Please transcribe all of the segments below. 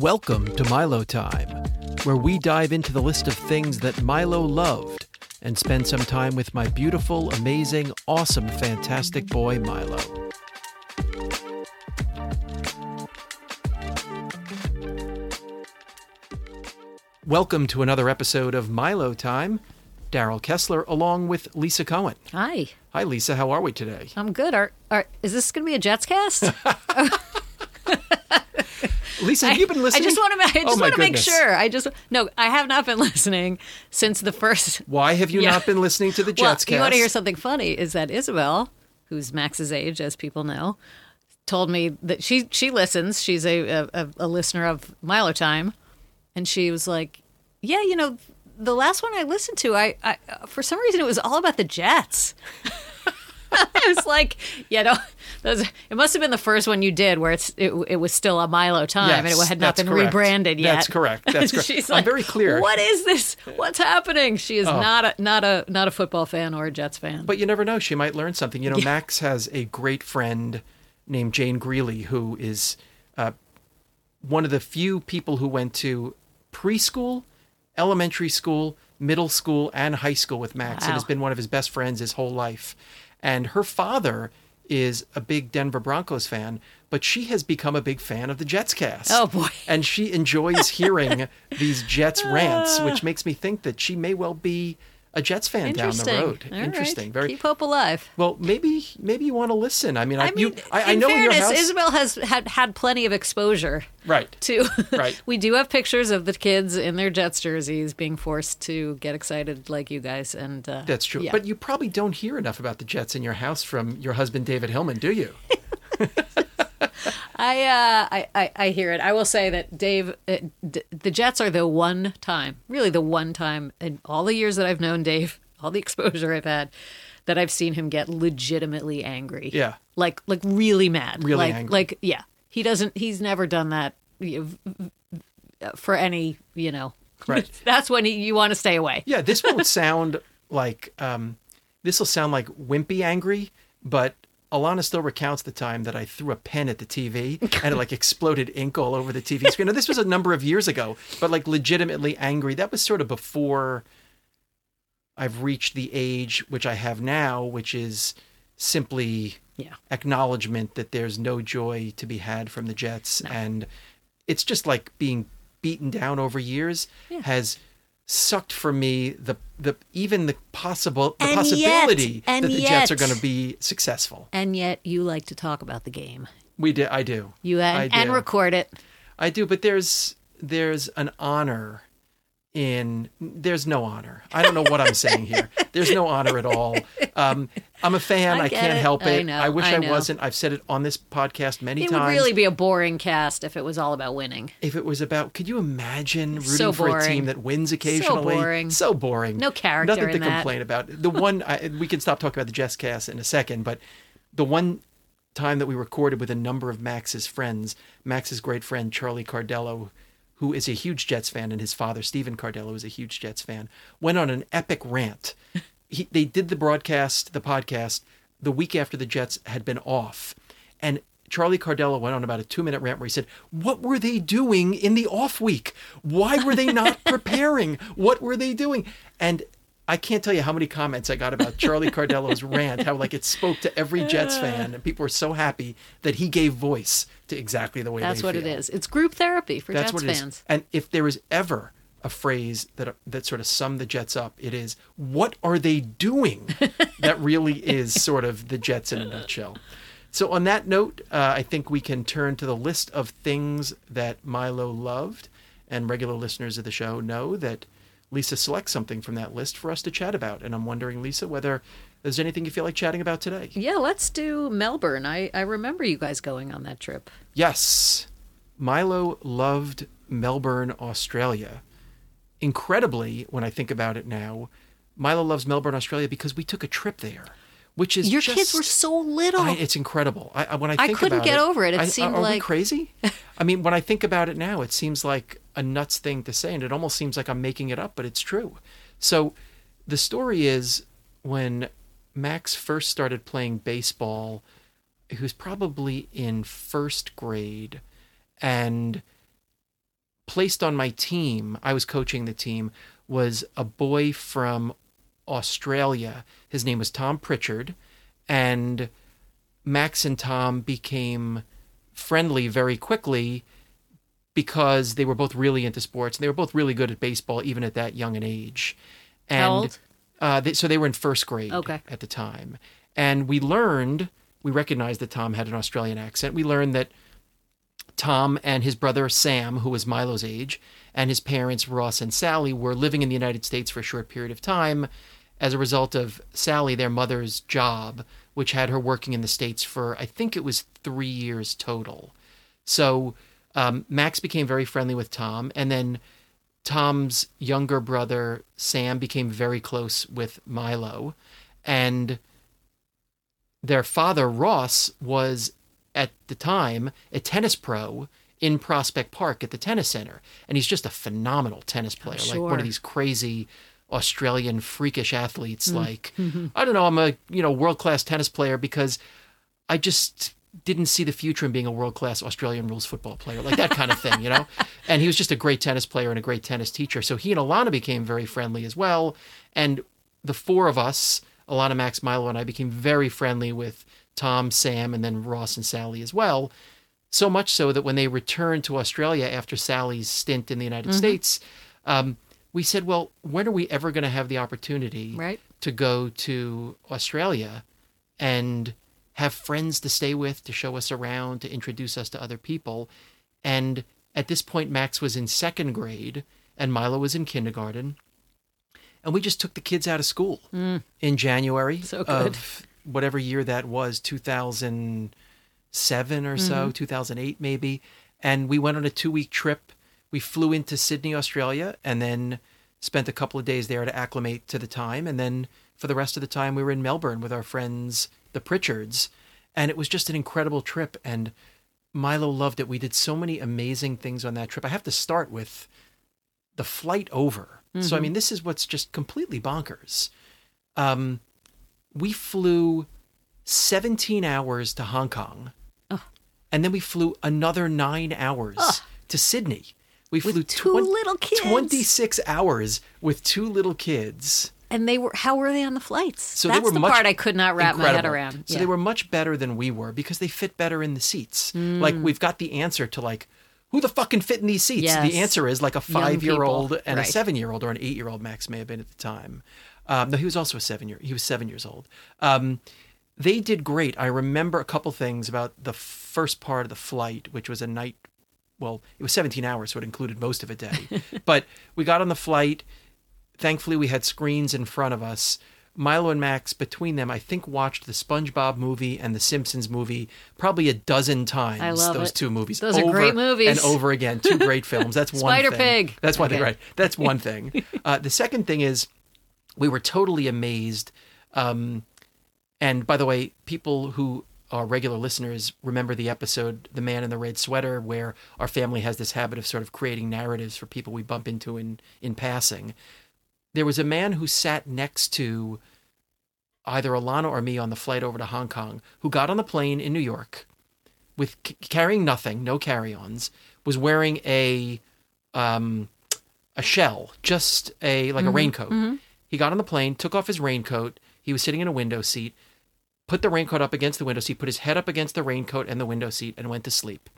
Welcome to Milo Time, where we dive into the list of things that Milo loved and spend some time with my beautiful, amazing, awesome, fantastic boy, Milo. Welcome to another episode of Milo Time. Daryl Kessler along with Lisa Cohen. Hi, Hi, Lisa. How are we today? I'm good. Are, are is this going to be a Jets cast? Lisa, have you been listening? I just want to. I Oh, just my want to make sure. I just no. I have not been listening since the first. Why have you Yeah. not been listening to the Jets? Well, Jets you want to hear something funny? Is that Isabel, who's Max's age, as people know, told me that she she listens. She's a a, a listener of Milo Time, and she was like, "Yeah, you know." The last one I listened to, I, I for some reason it was all about the Jets. I was like, you know, those, it must have been the first one you did where it's it, it was still a Milo time and it had not been correct. rebranded yet. That's correct. That's correct. She's I'm like, very clear. Oh. What is this? What's happening? She is not a not a not a football fan or a Jets fan. But you never know. She might learn something. You know, Max has a great friend named Jane Greeley who is uh, one of the few people who went to preschool, elementary school, middle school, and high school with Max and Wow. has been one of his best friends his whole life. And her father is a big Denver Broncos fan, but she has become a big fan of the Jets cast. Oh, boy. And she enjoys hearing these Jets rants, which ah. makes me think that she may well be a Jets fan down the road. All right. Interesting. Very keep hope alive. well, maybe maybe you want to listen. I mean, I, I mean, you, I, I know in your fairness, house, Isabel has had had plenty of exposure right? to. Right. we do have pictures of the kids in their Jets jerseys being forced to get excited like you guys, and uh, That's true. yeah. But you probably don't hear enough about the Jets in your house from your husband David Hillman, do you? I, uh, I, I, I hear it. I will say that Dave, uh, d- the Jets are the one time, really the one time in all the years that I've known Dave, all the exposure I've had, that I've seen him get legitimately angry. Yeah. like like really mad. Really like, angry. Like yeah, he doesn't. He's never done that you know, v- for any. You know, Right. That's when he, you want to stay away. Yeah, this won't sound like um, this will sound like wimpy angry, but Alana still recounts the time that I threw a pen at the TV and it like exploded ink all over the TV screen. Now this was a number of years ago, but like legitimately angry. That was sort of before I've reached the age which I have now, which is simply Yeah. acknowledgement that there's no joy to be had from the Jets, and it's just like being beaten down over years Yeah. has sucked from me the the even the possible the And possibility yet- that the Jets are going to be successful. And yet you like to talk about the game. We do. I do, You uh, I and, and record it. I do, but there's there's an honor in there's no honor. I don't know what I'm saying here. There's no honor at all. Um, I'm a fan. I I, can't it. help I it. I wish I I, wasn't. I've said it on this podcast many It times. It would really be a boring cast if it was all about winning. if it was about could you imagine rooting So for a team that wins occasionally So boring. so boring No character nothing to that. complain about the one I, we can stop talking about the Jets cast in a second but the one time that we recorded with a number of max's friends max's great friend charlie cardello who is a huge jets fan and his father steven cardello is a huge jets fan went on an epic rant he, they did the broadcast the podcast the week after the jets had been off and Charlie Cardello went on about a two minute rant where he said, What were they doing in the off week? Why were they not preparing? What were they doing? And I can't tell you how many comments I got about Charlie Cardello's rant, how like it spoke to every Jets fan, and people were so happy that he gave voice exactly the way That's what it feel. is. It's group therapy for That's Jets what it is. fans. And if there is ever a phrase that that sort of summed the Jets up, it is "What are they doing?" that really is sort of the Jets in a nutshell. So on that note, uh, I think we can turn to the list of things that Milo loved, and regular listeners of the show know that Lisa selects something from that list for us to chat about. And I'm wondering, Lisa, whether there's anything you feel like chatting about today. Yeah, let's do Melbourne. I, I remember you guys going on that trip. Yes. Milo loved Melbourne, Australia. Incredibly, when I think about it now, Milo loves Melbourne, Australia because we took a trip there, which is Your just, kids were so little. I, it's incredible. I, I when I I couldn't about get it, over it. It I- seemed are we like- crazy. I mean, when I think about it now, it seems like a nuts thing to say, and it almost seems like I'm making it up, but it's true. So, the story is when Max first started playing baseball, he was probably in first grade, and placed on my team, I was coaching the team, was a boy from Australia. His name was Tom Pritchard. And Max and Tom became friendly very quickly because they were both really into sports and they were both really good at baseball even at that young an age. And? Uh, they, so they were in first grade Okay. at the time. And we learned, we recognized that Tom had an Australian accent. We learned that Tom and his brother Sam, who was Milo's age, and his parents Ross and Sally were living in the United States for a short period of time as a result of Sally, their mother's job, which had her working in the States for, I think it was three years total. So um, Max became very friendly with Tom, and then Tom's younger brother Sam became very close with Milo, and their father Ross was at the time a tennis pro in Prospect Park at the tennis center, and he's just a phenomenal tennis oh, player, like one of these crazy Australian freakish athletes. Mm. Like mm-hmm. I don't know, I'm a you know world class tennis player because I just didn't see the future in being a world class Australian rules football player, like that kind of thing, you know? And he was just a great tennis player and a great tennis teacher. So he and Alana became very friendly as well. And the four of us, Alana, Max, Milo, and I, became very friendly with Tom, Sam, and then Ross and Sally as well. So much so that when they returned to Australia after Sally's stint in the United States, um, we said, well, when are we ever going to have the opportunity Right. to go to Australia and have friends to stay with, to show us around, to introduce us to other people. And at this point, Max was in second grade and Milo was in kindergarten. And we just took the kids out of school mm. in January So good. of whatever year that was, 2007 or so, mm-hmm. 2008 maybe. And we went on a two week trip. We flew into Sydney, Australia, and then spent a couple of days there to acclimate to the time. And then for the rest of the time, we were in Melbourne with our friends, the Pritchards. And it was just an incredible trip. And Milo loved it. We did so many amazing things on that trip. I have to start with the flight over. So, I mean, this is what's just completely bonkers. Um, we flew 17 hours to Hong Kong, and then we flew another nine hours to Sydney. We flew two twen- little kids. 26 hours with two little kids. And they were how were they on the flights? So That's the part I could not wrap my head around. So Yeah. they were much better than we were because they fit better in the seats. Mm. Like we've got the answer to like who the fuck can fit in these seats? Yes. The answer is like a five year old and Right. a seven year old or an eight year old. Max may have been at the time. Um, no, he was also a seven year. He was seven years old. Um, they did great. I remember a couple things about the first part of the flight, which was a night. Well, it was 17 hours, so it included most of a day. but we got on the flight. Thankfully, we had screens in front of us. Milo and Max, between them, I think watched the SpongeBob movie and the Simpsons movie probably a dozen times. I love those it. two movies. Those are great movies. And over again. Two great films. That's one thing. Spider thing. Pig. That's one thing, Okay. right. That's one thing. Uh, the second thing is we were totally amazed. Um, and by the way, people who are regular listeners remember the episode "The Man in the Red Sweater," where our family has this habit of sort of creating narratives for people we bump into in in passing. There was a man who sat next to either Alana or me on the flight over to Hong Kong who got on the plane in New York with c- carrying nothing, no carry-ons, was wearing a um, a shell, just a like a raincoat. He got on the plane, took off his raincoat. He was sitting in a window seat, put the raincoat up against the window seat, put his head up against the raincoat and the window seat, and went to sleep.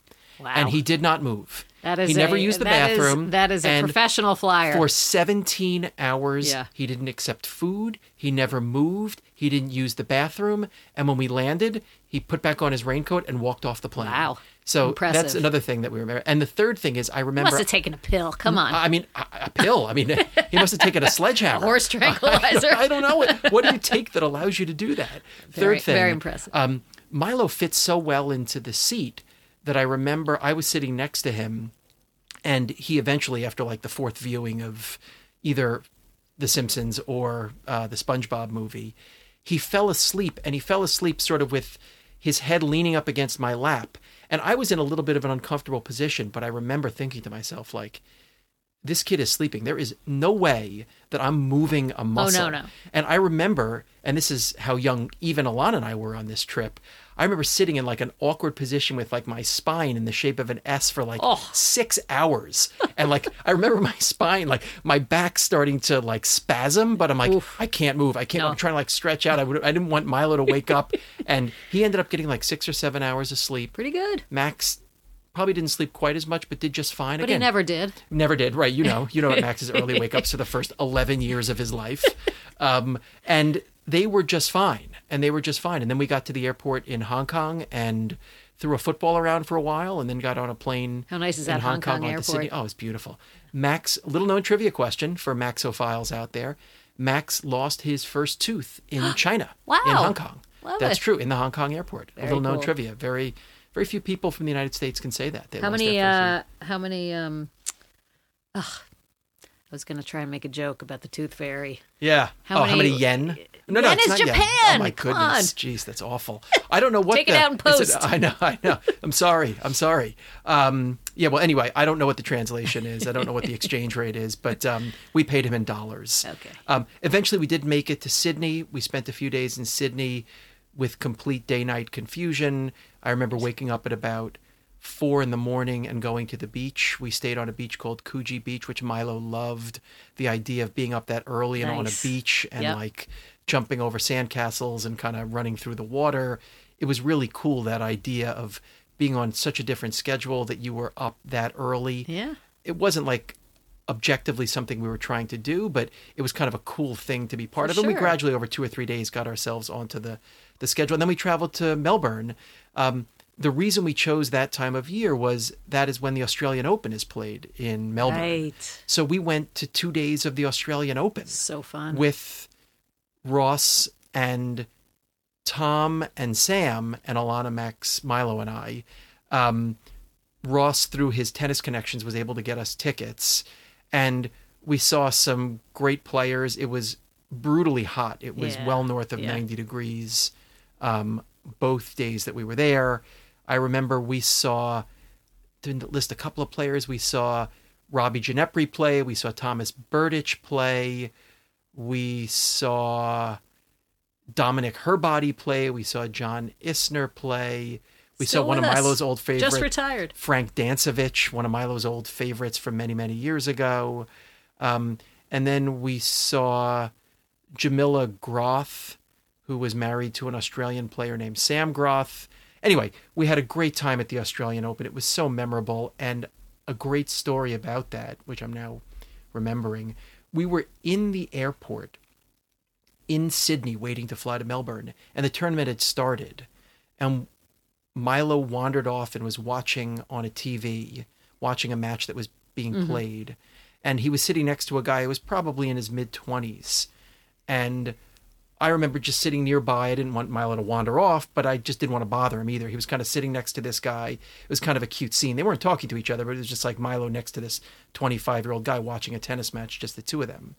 Wow. And he did not move. that is he never a- used the that is- bathroom. that is a professional flyer. for 17 hours. Yeah. He didn't accept food. He never moved. He didn't use the bathroom. And when we landed, he put back on his raincoat and walked off the plane. Wow. So Impressive. that's another thing that we remember. And the third thing is, I remember. Must have taken a pill. Come on. I mean, a, a pill. I mean, he must have taken a sledgehammer. horse tranquilizer. I don't know. What, what do you take that allows you to do that? Very- Third thing. very impressive. Um, Milo fits so well into the seat that I remember I was sitting next to him, and he eventually, after like the fourth viewing of either The Simpsons or uh, the SpongeBob movie, he fell asleep, and he fell asleep sort of with his head leaning up against my lap. And I was in a little bit of an uncomfortable position, but I remember thinking to myself, like, this kid is sleeping. There is no way that I'm moving a muscle. Oh, no. no. And I remember, and this is how young even Alana and I were on this trip. I remember sitting in like an awkward position with like my spine in the shape of an S for like Oh. six hours. And like, I remember my spine, like my back starting to like spasm, but I'm like, I can't move. I can't, No. I'm trying to like stretch out. I would, I didn't want Milo to wake up. and he ended up getting like six or seven hours of sleep. Pretty good. Max probably didn't sleep quite as much, but did just fine. But Again, he never did. Never did, right? You know, you know what Max's early wake ups for the first eleven years of his life, um, and they were just fine, and they were just fine. And then we got to the airport in Hong Kong and threw a football around for a while, and then got on a plane. How nice is in that Hong Kong onto airport? Sydney. Oh, it's beautiful. Max, little known trivia question for Maxophiles out there: Max lost his first tooth in China, Wow. in Hong Kong. Love That's it. true in the Hong Kong airport. a Very little known cool. trivia. Very, very few people from the United States can say that. They How many? their first tooth. uh How many? Um. Ugh. I was gonna try and make a joke about the tooth fairy. Yeah. How oh, how many many- yen? No, no, Yen it's is not yen. Oh Japan. my goodness, jeez, that's awful. I don't know what. Take it the- out in is post. I know, I know. I'm sorry. I'm sorry. Um, yeah. Well, anyway, I don't know what the translation is. I don't know what the exchange rate is, but um, we paid him in dollars. Okay. Um, eventually, we did make it to Sydney. We spent a few days in Sydney with complete day-night confusion. I remember waking up at about four in the morning and going to the beach. We stayed on a beach called Coogee Beach, which Milo loved. The idea of being up that early and on a beach and Yep. like jumping over sandcastles and kind of running through the water. It was really cool that idea of being on such a different schedule that you were up that early Yeah. it wasn't like objectively something we were trying to do, but it was kind of a cool thing to be part of. And we gradually, over two or three days, got ourselves onto the the schedule. And then we traveled to Melbourne. Um, the reason we chose that time of year was that is when the Australian Open is played in Melbourne. Right. So we went to two days of the Australian Open So fun. with Ross and Tom and Sam and Alana Max, Milo and I. Um, Ross, through his tennis connections, was able to get us tickets, and we saw some great players. It was brutally hot. It was Yeah, well north of yeah. 90 degrees um, both days that we were there. I remember we saw, to list a couple of players, we saw Robbie Ginepri play, we saw Tomas Berdych play, we saw Dominik Hrbaty play, we saw John Isner play, we Still saw one of us. Milo's old favorites. Just retired. Frank Dancevic, one of Milo's old favorites from many, many years ago. Um, and then we saw Jamila Groth, who was married to an Australian player named Sam Groth. Anyway, we had a great time at the Australian Open. It was so memorable and a great story about that, which I'm now remembering. We were in the airport in Sydney waiting to fly to Melbourne, and the tournament had started. And Milo wandered off and was watching on a TV, watching a match that was being mm-hmm. played. And he was sitting next to a guy who was probably in his mid 20s. And I remember just sitting nearby. I didn't want Milo to wander off, but I just didn't want to bother him either. He was kind of sitting next to this guy. It was kind of a cute scene. They weren't talking to each other, but it was just like Milo next to this 25 year old guy watching a tennis match, just the two of them.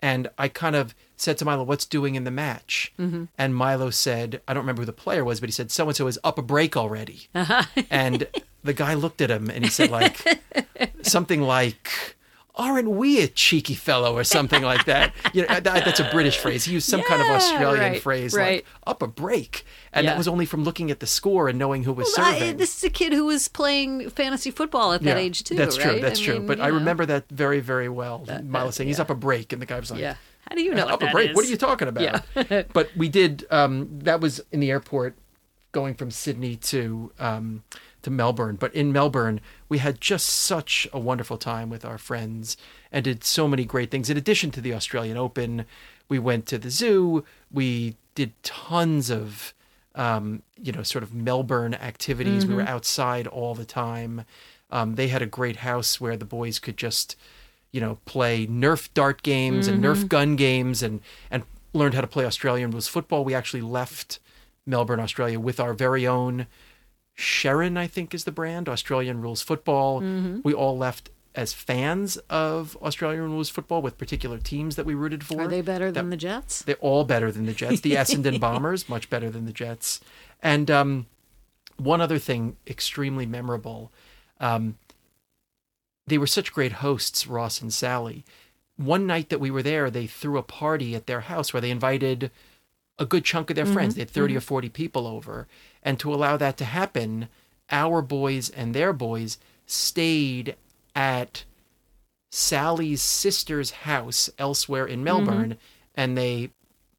And I kind of said to Milo, What's doing in the match? Mm-hmm. And Milo said, I don't remember who the player was, but he said, So and so is up a break already. and the guy looked at him and he said, like, something like, Aren't we a cheeky fellow or something like that? You know, that, that's a British phrase. He used some kind of Australian right, phrase right. like up a break. And Yeah. that was only from looking at the score and knowing who was Well, I- serving. this is a kid who was playing fantasy football at that Yeah, age too. That's true. That's I true. mean, but I know. remember that very, very well. Milo saying he's up a break, and the guy was like, Yeah. How do you know that? up a that break. What are you talking about? Yeah. but we did. Um, that was in the airport, going from Sydney to um, to Melbourne. But in Melbourne, we had just such a wonderful time with our friends and did so many great things. In addition to the Australian Open, we went to the zoo. We did tons of. Um, you know, sort of Melbourne activities. We were outside all the time. Um, they had a great house where the boys could just you know, play Nerf dart games and Nerf gun games and and learned how to play Australian rules football. We actually left Melbourne, Australia with our very own Sherrin, I think is the brand, Australian rules football. We all left as fans of Australian rules football with particular teams that we rooted for. Are they better That- than the Jets? they're all better than the Jets. The Essendon Bombers, much better than the Jets. And um, one other thing, extremely memorable. Um, they were such great hosts, Ross and Sally. One night that we were there, they threw a party at their house where they invited a good chunk of their friends. Mm-hmm. They had 30 or mm-hmm. 40 people over. And to allow that to happen, our boys and their boys stayed at Sally's sister's house elsewhere in mm-hmm. Melbourne, and they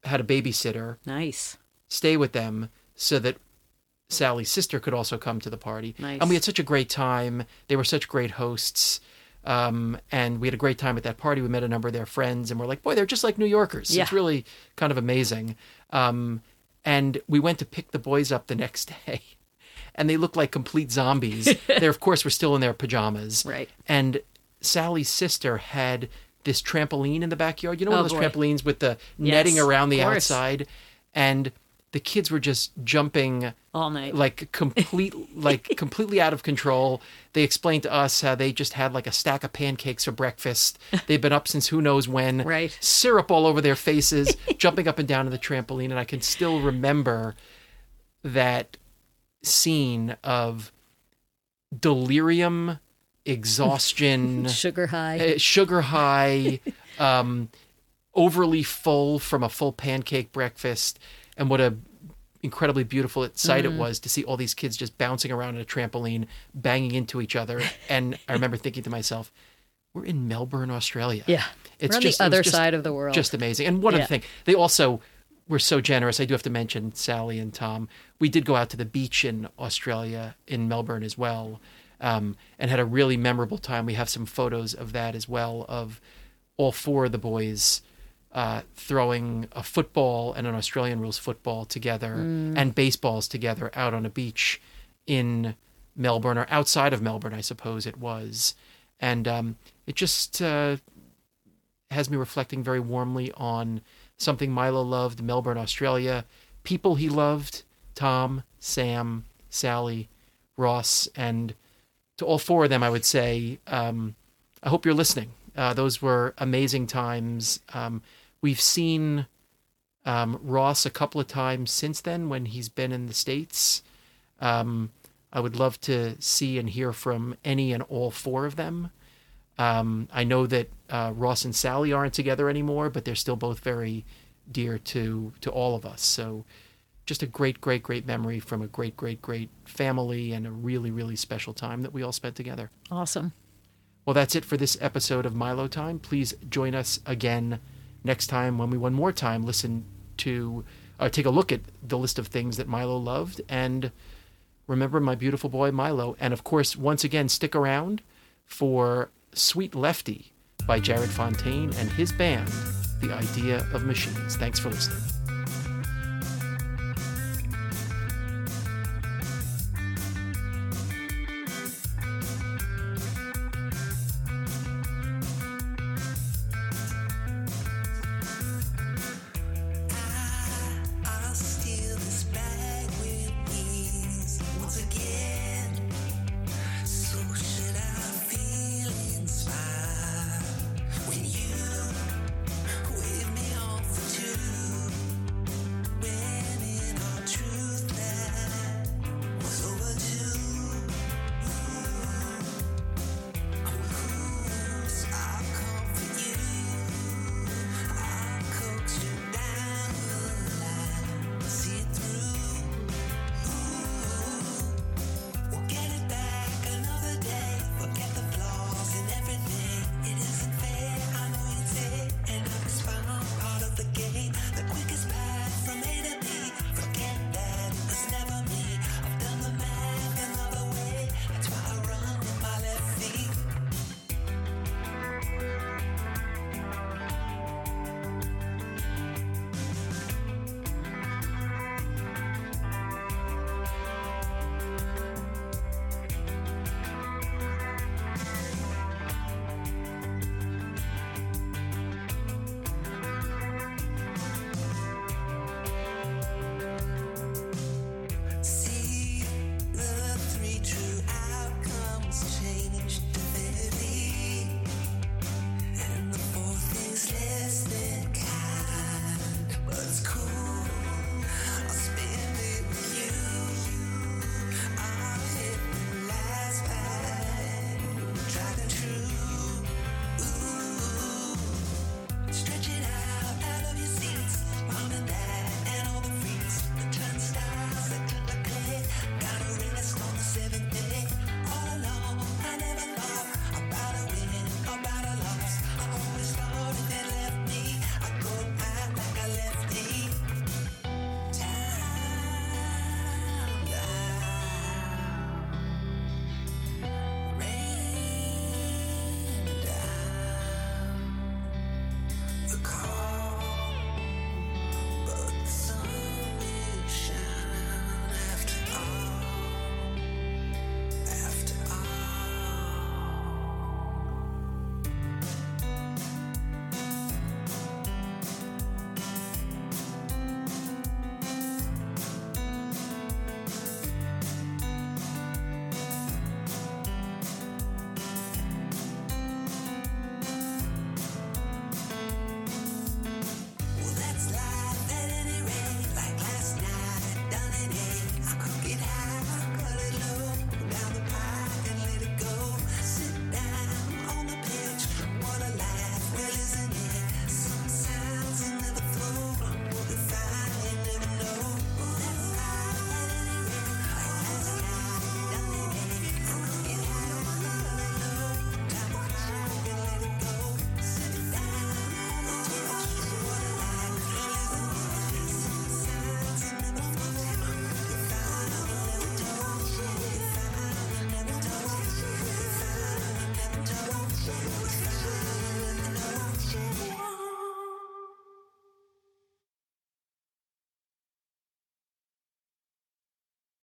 had a babysitter Nice. stay with them so that Sally's sister could also come to the party. Nice. And we had such a great time. They were such great hosts. Um, and we had a great time at that party. We met a number of their friends, and we're like, boy, they're just like New Yorkers. Yeah. It's really kind of amazing. Um, and we went to pick the boys up the next day, and they looked like complete zombies. they, of course, were still in their pajamas. Right. And Sally's sister had this trampoline in the backyard. You know, one Oh, of those boy. trampolines with the Yes, netting around the outside, and the kids were just jumping All night. like complete like completely out of control they explained to us how they just had like a stack of pancakes for breakfast they've been up since who knows when Right. syrup all over their faces jumping up and down on the trampoline and i can still remember that scene of delirium exhaustion Sugar high. uh, sugar high, um, overly full from a full pancake breakfast, and what a incredibly beautiful sight Mm. it was to see all these kids just bouncing around on a trampoline, banging into each other. And I remember thinking to myself, "We're in Melbourne, Australia. yeah. it's We're on just- the other just- side of the world. Just amazing. And one Yeah. other thing, they also were so generous. I do have to mention Sally and Tom. We did go out to the beach in Australia, in Melbourne as well, um, and had a really memorable time. We have some photos of that as well, of all four of the boys uh, throwing a football and an Australian rules football together and baseballs together out on a beach in Melbourne or outside of Melbourne, I suppose it was. And um, it just uh, has me reflecting very warmly on something Milo loved, Melbourne, Australia, people he loved, Tom, Sam, Sally, Ross, and to all four of them, I would say, um, I hope you're listening. Uh, those were amazing times. Um, we've seen um, Ross a couple of times since then when he's been in the States. Um, I would love to see and hear from any and all four of them. Um, I know that uh, Ross and Sally aren't together anymore, but they're still both very dear to to all of us. So, just a great, great, great memory from a great, great, great family and a really, really special time that we all spent together. awesome. Well, that's it for this episode of Milo Time. Please join us again next time when we one more time listen to uh, take a look at the list of things that Milo loved and remember my beautiful boy Milo. And of course, once again, stick around for Sweet Lefty by Jared Fontaine and his band, The Idea of Machines. Thanks for listening.